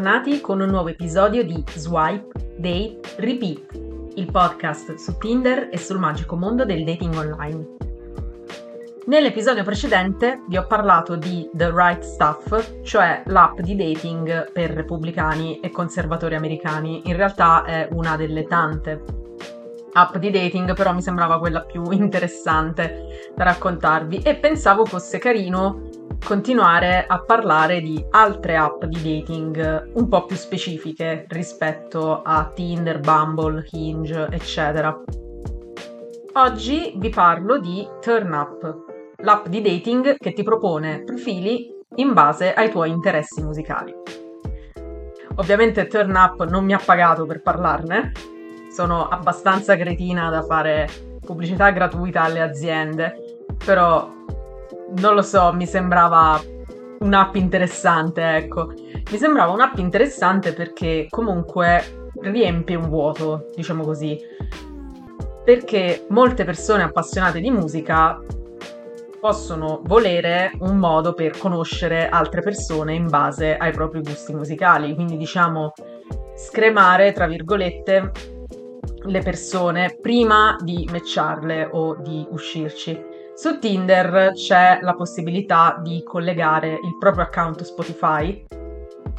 Bentornati con un nuovo episodio di Swipe, Date, Repeat, il podcast su Tinder e sul magico mondo del dating online. Nell'episodio precedente vi ho parlato di The Right Stuff, cioè l'app di dating per repubblicani e conservatori americani. In realtà è una delle tante app di dating, però mi sembrava quella più interessante da raccontarvi e pensavo fosse carino continuare a parlare di altre app di dating un po' più specifiche rispetto a Tinder, Bumble, Hinge, eccetera. Oggi vi parlo di TurnUp, l'app di dating che ti propone profili in base ai tuoi interessi musicali. Ovviamente TurnUp non mi ha pagato per parlarne, sono abbastanza cretina da fare pubblicità gratuita alle aziende, però non lo so, mi sembrava un'app interessante, ecco. Mi sembrava un'app interessante perché comunque riempie un vuoto, diciamo così. Perché molte persone appassionate di musica possono volere un modo per conoscere altre persone in base ai propri gusti musicali, quindi diciamo scremare, tra virgolette, le persone prima di matcharle o di uscirci. Su Tinder c'è la possibilità di collegare il proprio account Spotify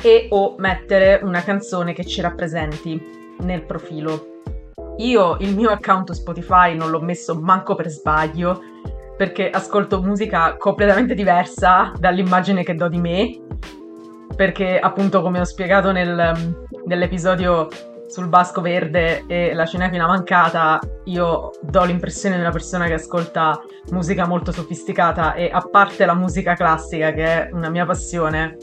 e o mettere una canzone che ci rappresenti nel profilo. Io il mio account Spotify non l'ho messo manco per sbaglio perché ascolto musica completamente diversa dall'immagine che do di me perché appunto come ho spiegato nel, nell'episodio sul Basco Verde e la cinefila mancata, io do l'impressione di una persona che ascolta musica molto sofisticata e a parte la musica classica, che è una mia passione,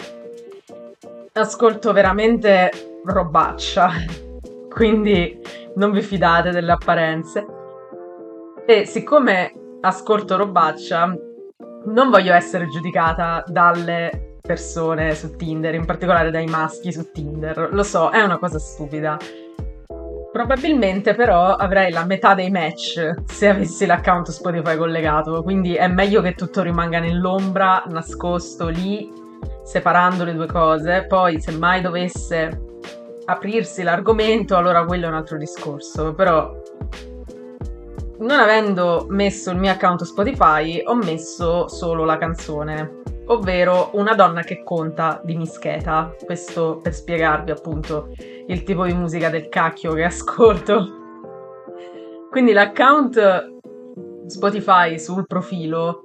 ascolto veramente robaccia. Quindi non vi fidate delle apparenze. E siccome ascolto robaccia, non voglio essere giudicata dalle persone su Tinder, in particolare dai maschi su Tinder. Lo so, è una cosa stupida. Probabilmente però avrei la metà dei match se avessi l'account Spotify collegato, quindi è meglio che tutto rimanga nell'ombra, nascosto lì, separando le due cose. Poi se mai dovesse aprirsi l'argomento, allora quello è un altro discorso, però non avendo messo il mio account Spotify, ho messo solo la canzone ovvero Una donna che conta di Mischeta. Questo per spiegarvi appunto il tipo di musica del cacchio che ascolto. Quindi l'account Spotify sul profilo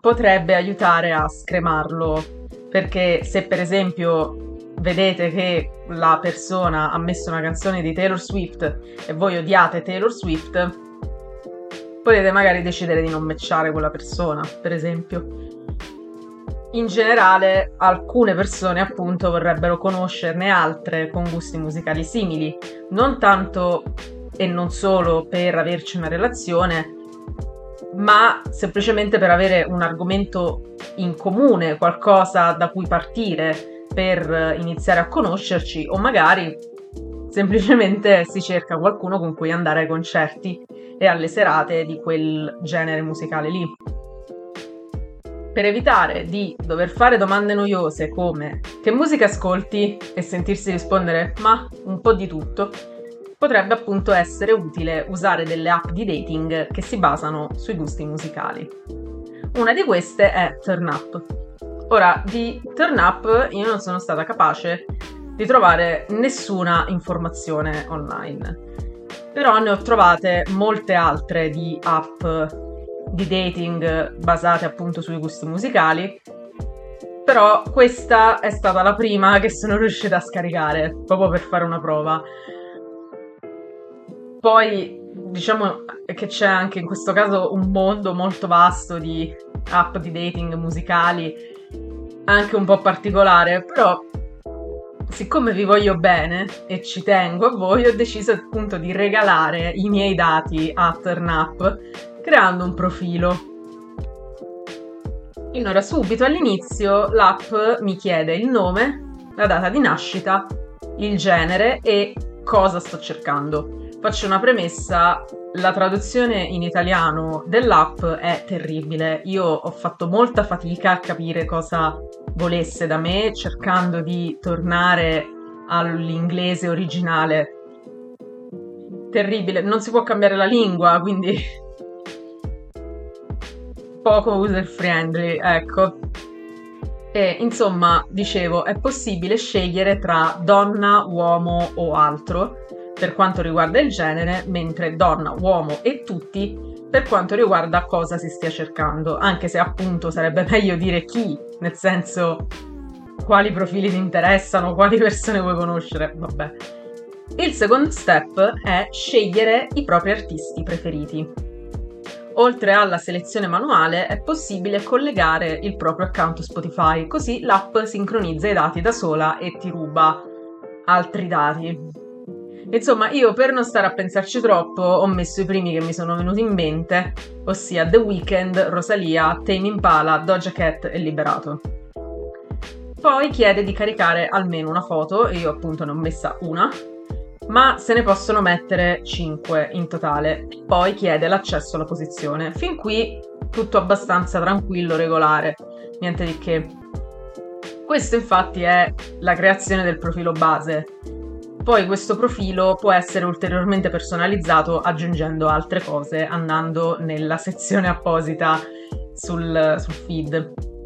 potrebbe aiutare a scremarlo, perché se per esempio vedete che la persona ha messo una canzone di Taylor Swift e voi odiate Taylor Swift, potete magari decidere di non matchare quella persona, per esempio in generale alcune persone appunto vorrebbero conoscerne altre con gusti musicali simili, non tanto e non solo per averci una relazione, ma semplicemente per avere un argomento in comune, qualcosa da cui partire per iniziare a conoscerci o magari semplicemente si cerca qualcuno con cui andare ai concerti e alle serate di quel genere musicale lì per evitare di dover fare domande noiose come che musica ascolti e sentirsi rispondere ma un po' di tutto, potrebbe appunto essere utile usare delle app di dating che si basano sui gusti musicali. Una di queste è TurnUp. Ora, di TurnUp io non sono stata capace di trovare nessuna informazione online, però ne ho trovate molte altre di app di dating basate appunto sui gusti musicali. Però questa è stata la prima che sono riuscita a scaricare, proprio per fare una prova. Poi diciamo che c'è anche in questo caso un mondo molto vasto di app di dating musicali, anche un po' particolare, però siccome vi voglio bene e ci tengo a voi, ho deciso appunto di regalare i miei dati a TurnUp creando un profilo. Allora, subito all'inizio l'app mi chiede il nome, la data di nascita, il genere e cosa sto cercando. Faccio una premessa, la traduzione in italiano dell'app è terribile. Io ho fatto molta fatica a capire cosa volesse da me, cercando di tornare all'inglese originale. Terribile, non si può cambiare la lingua, quindi poco user friendly, ecco. E insomma, dicevo, è possibile scegliere tra donna, uomo o altro per quanto riguarda il genere, mentre donna, uomo e tutti per quanto riguarda cosa si stia cercando, anche se appunto sarebbe meglio dire chi, nel senso quali profili ti interessano, quali persone vuoi conoscere, vabbè. Il secondo step è scegliere i propri artisti preferiti. Oltre alla selezione manuale è possibile collegare il proprio account Spotify, così l'app sincronizza i dati da sola e ti ruba altri dati. Insomma, io per non stare a pensarci troppo ho messo i primi che mi sono venuti in mente, ossia The Weeknd, Rosalia, Tame Impala, Doja Cat e Liberato. Poi chiede di caricare almeno una foto, e io appunto ne ho messa una, ma se ne possono mettere 5 in totale. Poi chiede l'accesso alla posizione. Fin qui tutto abbastanza tranquillo, regolare, niente di che. Questo infatti è la creazione del profilo base poi questo profilo può essere ulteriormente personalizzato aggiungendo altre cose, andando nella sezione apposita sul, sul feed.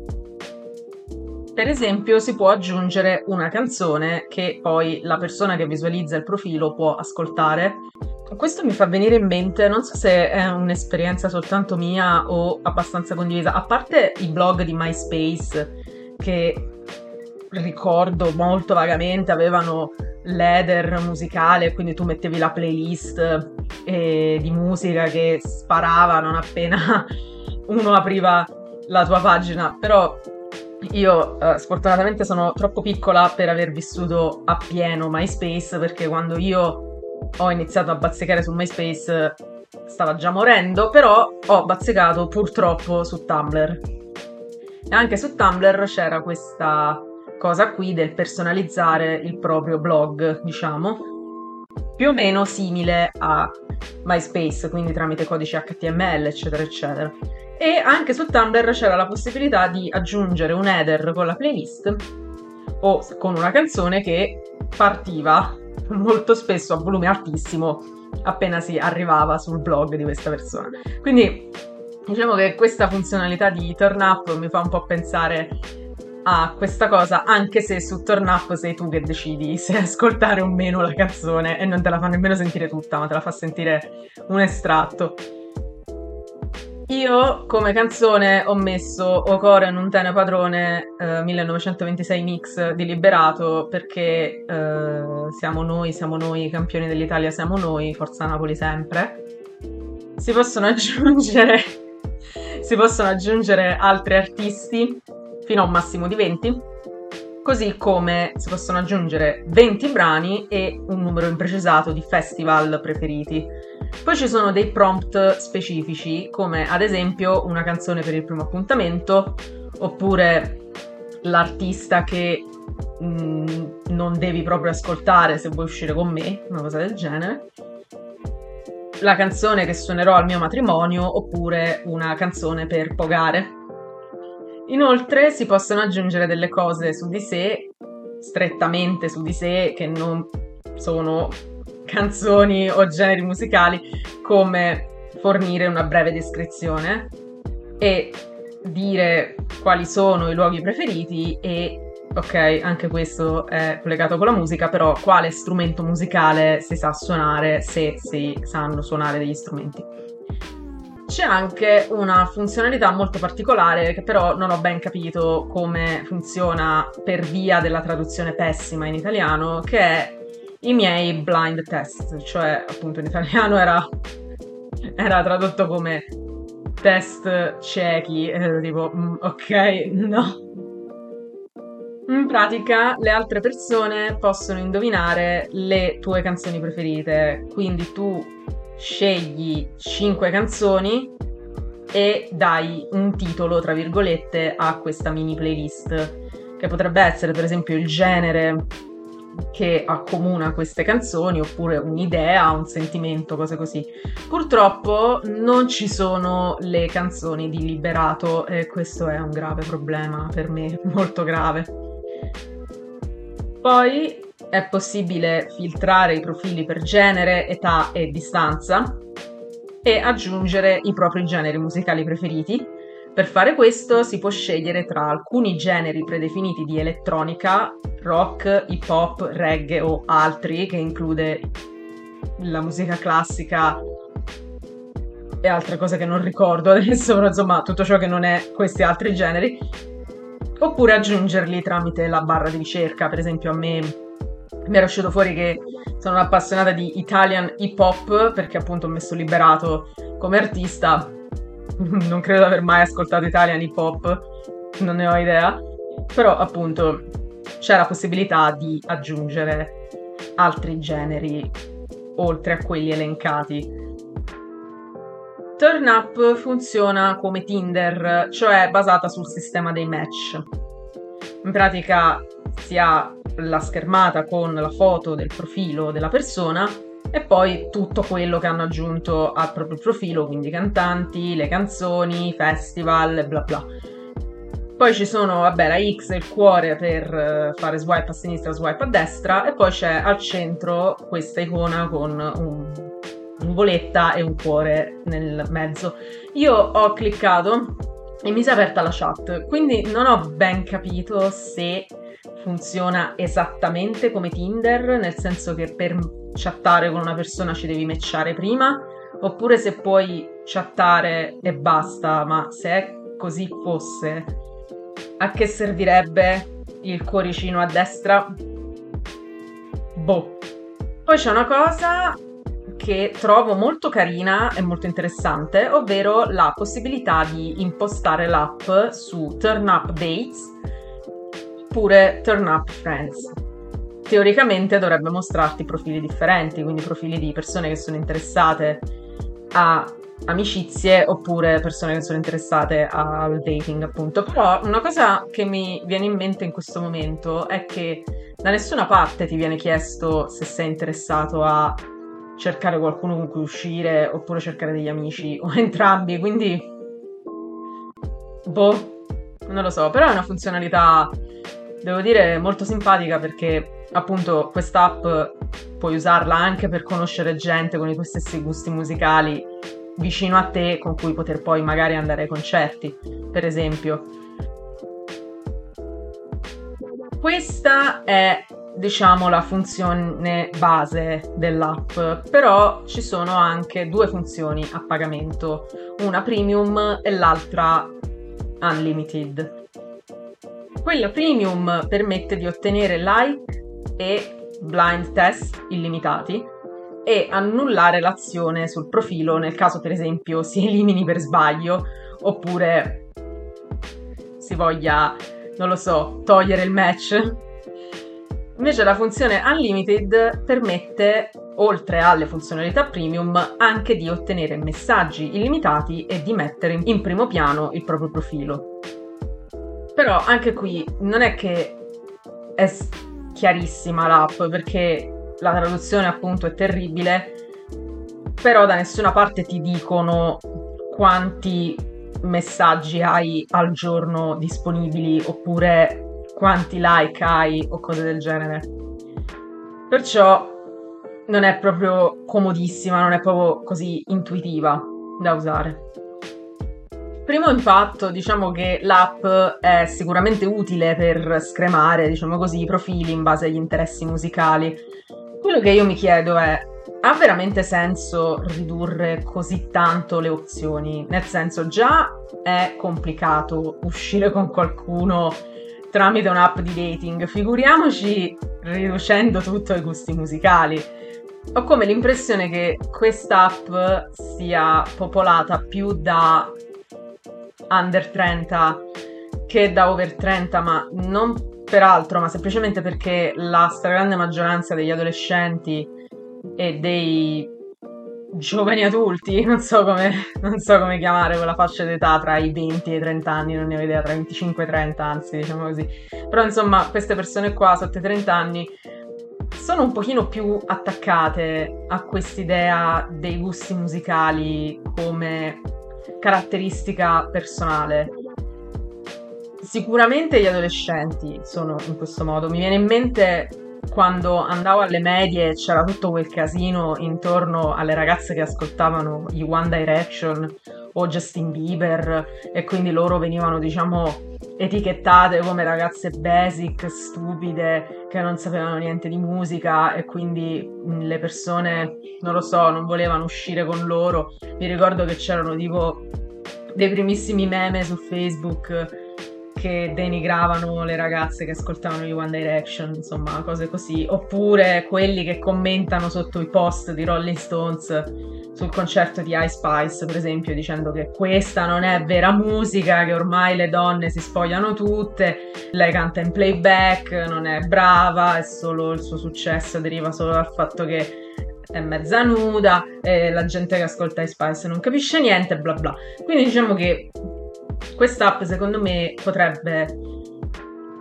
Per esempio, si può aggiungere una canzone che poi la persona che visualizza il profilo può ascoltare. Questo mi fa venire in mente, non so se è un'esperienza soltanto mia o abbastanza condivisa, a parte i blog di MySpace che ricordo molto vagamente avevano l'header musicale, quindi tu mettevi la playlist eh, di musica che sparava non appena uno apriva la tua pagina, però io eh, sfortunatamente sono troppo piccola per aver vissuto appieno MySpace perché quando io ho iniziato a bazzicare su MySpace stava già morendo, però ho bazzicato purtroppo su Tumblr. E anche su Tumblr c'era questa cosa qui del personalizzare il proprio blog, diciamo, più o meno simile a MySpace, quindi tramite codici HTML, eccetera, eccetera. E anche su Tumblr c'era la possibilità di aggiungere un header con la playlist o con una canzone che partiva molto spesso a volume altissimo appena si arrivava sul blog di questa persona. Quindi diciamo che questa funzionalità di turn up mi fa un po' pensare a questa cosa, anche se su Turn Up sei tu che decidi se ascoltare o meno la canzone e non te la fa nemmeno sentire tutta, ma te la fa sentire un estratto. Io come canzone ho messo Ocore non tene padrone eh, 1926 mix di Liberato perché eh, siamo noi, siamo noi, campioni dell'Italia siamo noi, Forza Napoli sempre. Si possono aggiungere, si possono aggiungere altri artisti fino a un massimo di 20, così come si possono aggiungere 20 brani e un numero imprecisato di festival preferiti. Poi ci sono dei prompt specifici, come ad esempio una canzone per il primo appuntamento, oppure l'artista che mh, mm, non devi proprio ascoltare se vuoi uscire con me, una cosa del genere. La canzone che suonerò al mio matrimonio, oppure una canzone per pogare, Inoltre si possono aggiungere delle cose su di sé, strettamente su di sé, che non sono canzoni o generi musicali, come fornire una breve descrizione e dire quali sono i luoghi preferiti e ok, anche questo è collegato con la musica, però quale strumento musicale si sa suonare se si sanno suonare degli strumenti. C'è anche una funzionalità molto particolare che però non ho ben capito come funziona per via della traduzione pessima in italiano, che è i miei blind test, cioè appunto in italiano era, era tradotto come test ciechi, eh, tipo mm, ok, no. In pratica le altre persone possono indovinare le tue canzoni preferite, quindi tu scegli 5 canzoni e dai un titolo, tra virgolette, a questa mini playlist, che potrebbe essere per esempio il genere che accomuna queste canzoni oppure un'idea, un sentimento, cose così. Purtroppo non ci sono le canzoni di Liberato e questo è un grave problema per me, molto grave. Poi è possibile filtrare i profili per genere, età e distanza e aggiungere i propri generi musicali preferiti. Per fare questo si può scegliere tra alcuni generi predefiniti di elettronica, rock, hip hop, reggae o altri, che include la musica classica e altre cose che non ricordo adesso, però insomma tutto ciò che non è questi altri generi, oppure aggiungerli tramite la barra di ricerca, per esempio a me mi era uscito fuori che sono appassionata di Italian hip hop perché appunto ho messo liberato come artista. Non credo di aver mai ascoltato Italian hip hop, non ne ho idea. Però appunto c'è la possibilità di aggiungere altri generi oltre a quelli elencati. Turn Up funziona come Tinder, cioè basata sul sistema dei match. In pratica si ha la schermata con la foto del profilo della persona e poi tutto quello che hanno aggiunto al proprio profilo, quindi cantanti, le canzoni, festival, bla bla. Poi ci sono, vabbè, la X e il cuore per eh, fare swipe a sinistra, swipe a destra e poi c'è al centro questa icona con un, nuvoletta e un cuore nel mezzo. Io ho cliccato e mi si è aperta la chat, quindi non ho ben capito se funziona esattamente come Tinder, nel senso che per chattare con una persona ci devi matchare prima, oppure se puoi chattare e basta, ma se è così fosse, a che servirebbe il cuoricino a destra? Boh. Poi c'è una cosa che trovo molto carina e molto interessante, ovvero la possibilità di impostare l'app su Turn Up Dates oppure Turn Up Friends. Teoricamente dovrebbe mostrarti profili differenti, quindi profili di persone che sono interessate a amicizie oppure persone che sono interessate al dating, appunto. Però una cosa che mi viene in mente in questo momento è che da nessuna parte ti viene chiesto se sei interessato a cercare qualcuno con cui uscire oppure cercare degli amici o entrambi, quindi boh, non lo so, però è una funzionalità devo dire molto simpatica perché appunto quest'app puoi usarla anche per conoscere gente con i tuoi stessi gusti musicali vicino a te con cui poter poi magari andare ai concerti, per esempio. Questa è diciamo la funzione base dell'app, però ci sono anche due funzioni a pagamento, una premium e l'altra unlimited. Quella premium permette di ottenere like e blind test illimitati e annullare l'azione sul profilo nel caso per esempio si elimini per sbaglio oppure si voglia, non lo so, togliere il match. Invece la funzione Unlimited permette, oltre alle funzionalità premium, anche di ottenere messaggi illimitati e di mettere in primo piano il proprio profilo. Però anche qui non è che è chiarissima l'app perché la traduzione appunto è terribile, però da nessuna parte ti dicono quanti messaggi hai al giorno disponibili oppure quanti like hai o cose del genere. Perciò non è proprio comodissima, non è proprio così intuitiva da usare. Primo impatto, diciamo che l'app è sicuramente utile per scremare, diciamo così, i profili in base agli interessi musicali. Quello che io mi chiedo è, ha veramente senso ridurre così tanto le opzioni? Nel senso, già è complicato uscire con qualcuno tramite un'app di dating, figuriamoci riducendo tutto ai gusti musicali. Ho come l'impressione che questa app sia popolata più da under 30 che da over 30, ma non per altro, ma semplicemente perché la stragrande maggioranza degli adolescenti e dei giovani adulti, non so, come, non so come chiamare quella fascia d'età tra i 20 e i 30 anni, non ne ho idea, tra i 25 e i 30 anzi, diciamo così. Però insomma, queste persone qua sotto i 30 anni sono un pochino più attaccate a quest'idea dei gusti musicali come caratteristica personale. Sicuramente gli adolescenti sono in questo modo. Mi viene in mente quando andavo alle medie c'era tutto quel casino intorno alle ragazze che ascoltavano i One Direction o Justin Bieber e quindi loro venivano diciamo etichettate come ragazze basic, stupide, che non sapevano niente di musica e quindi le persone, non lo so, non volevano uscire con loro. Mi ricordo che c'erano tipo dei primissimi meme su Facebook che denigravano le ragazze che ascoltavano gli One Direction, insomma, cose così, oppure quelli che commentano sotto i post di Rolling Stones sul concerto di Ice Spice, per esempio, dicendo che questa non è vera musica, che ormai le donne si spogliano tutte, lei canta in playback, non è brava, è solo il suo successo deriva solo dal fatto che è mezza nuda, la gente che ascolta Ice Spice non capisce niente, bla bla. Quindi diciamo che quest'app secondo me potrebbe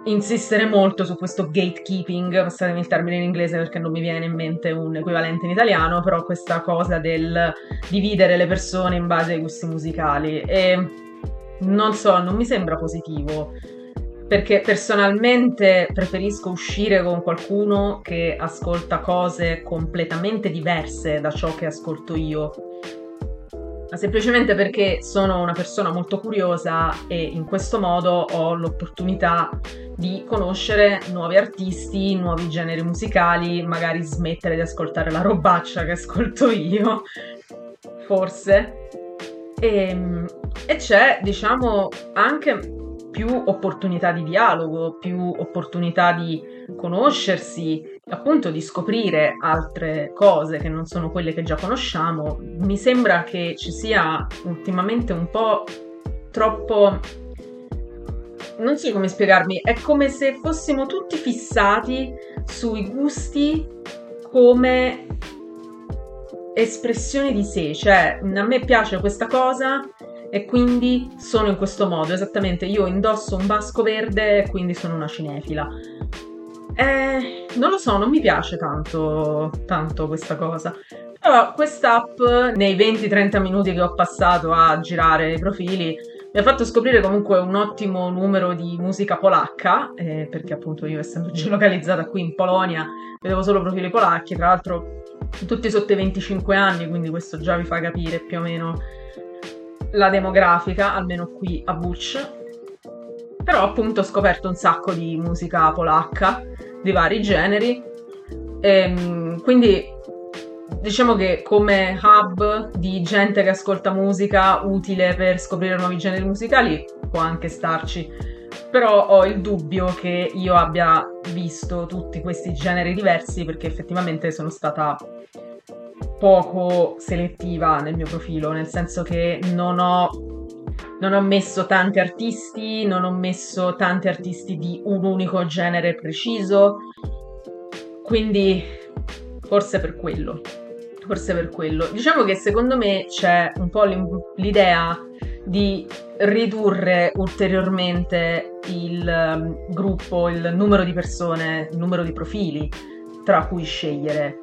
insistere molto su questo gatekeeping, passatemi il termine in inglese perché non mi viene in mente un equivalente in italiano, però questa cosa del dividere le persone in base ai gusti musicali. E non so, non mi sembra positivo perché personalmente preferisco uscire con qualcuno che ascolta cose completamente diverse da ciò che ascolto io ma semplicemente perché sono una persona molto curiosa e in questo modo ho l'opportunità di conoscere nuovi artisti, nuovi generi musicali, magari smettere di ascoltare la robaccia che ascolto io, forse. E, ehm, e c'è, diciamo, anche più opportunità di dialogo, più opportunità di conoscersi, appunto di scoprire altre cose che non sono quelle che già conosciamo. Mi sembra che ci sia ultimamente un po' troppo non so come spiegarmi, è come se fossimo tutti fissati sui gusti come espressione di sé, cioè a me piace questa cosa e quindi sono in questo modo, esattamente io indosso un basco verde e quindi sono una cinefila. Eh, non lo so, non mi piace tanto, tanto questa cosa. Però quest'app, nei 20-30 minuti che ho passato a girare i profili, mi ha fatto scoprire comunque un ottimo numero di musica polacca, eh, perché appunto io essendo geolocalizzata qui in Polonia vedevo solo profili polacchi, tra l'altro tutti sotto i 25 anni, quindi questo già vi fa capire più o meno la demografica, almeno qui a Bucz. Però appunto ho scoperto un sacco di musica polacca di vari generi. E, ehm, quindi diciamo che come hub di gente che ascolta musica utile per scoprire nuovi generi musicali può anche starci. Però ho il dubbio che io abbia visto tutti questi generi diversi perché effettivamente sono stata poco selettiva nel mio profilo, nel senso che non ho, non ho messo tanti artisti, non ho messo tanti artisti di un unico genere preciso, quindi forse per quello. Forse per quello. Diciamo che secondo me c'è un po' l'idea di ridurre ulteriormente il um, gruppo, il numero di persone, il numero di profili tra cui scegliere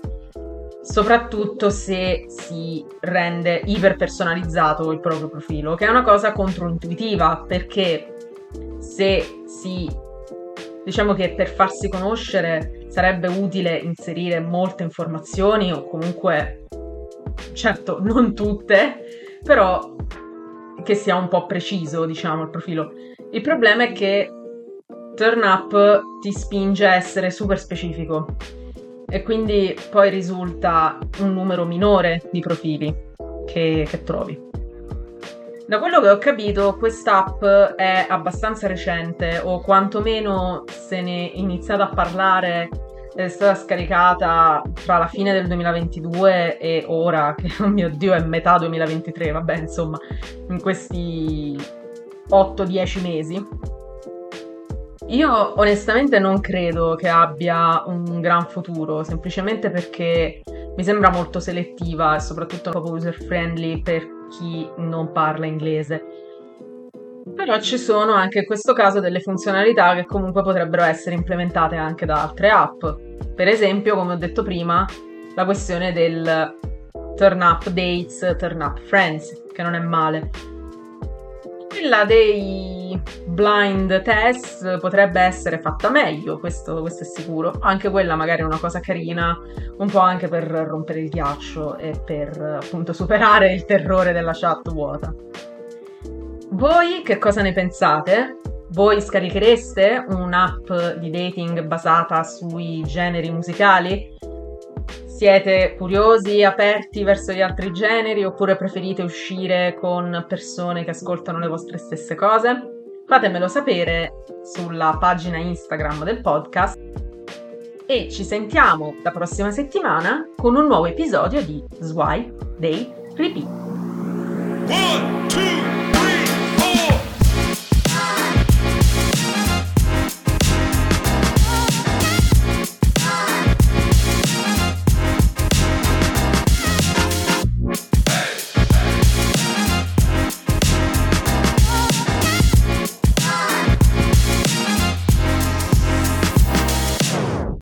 soprattutto se si rende iperpersonalizzato il proprio profilo, che è una cosa controintuitiva perché se si diciamo che per farsi conoscere sarebbe utile inserire molte informazioni o comunque certo non tutte, però che sia un po' preciso, diciamo, il profilo. Il problema è che Turn Up ti spinge a essere super specifico e quindi poi risulta un numero minore di profili che, che trovi. Da quello che ho capito, quest'app è abbastanza recente, o quantomeno se ne è iniziata a parlare, è stata scaricata tra la fine del 2022 e ora, che oh mio dio è metà 2023, vabbè, insomma, in questi 8-10 mesi. Io onestamente non credo che abbia un gran futuro, semplicemente perché mi sembra molto selettiva e soprattutto poco user friendly per chi non parla inglese. Però ci sono anche in questo caso delle funzionalità che comunque potrebbero essere implementate anche da altre app. Per esempio, come ho detto prima, la questione del turn up dates, turn up friends, che non è male. Quella dei blind test potrebbe essere fatta meglio, questo, questo, è sicuro. Anche quella magari è una cosa carina, un po' anche per rompere il ghiaccio e per appunto superare il terrore della chat vuota. Voi che cosa ne pensate? Voi scarichereste un'app di dating basata sui generi musicali? Siete curiosi, aperti verso gli altri generi oppure preferite uscire con persone che ascoltano le vostre stesse cose? Fatemelo sapere sulla pagina Instagram del podcast e ci sentiamo la prossima settimana con un nuovo episodio di Swipe Day Repeat. One, two.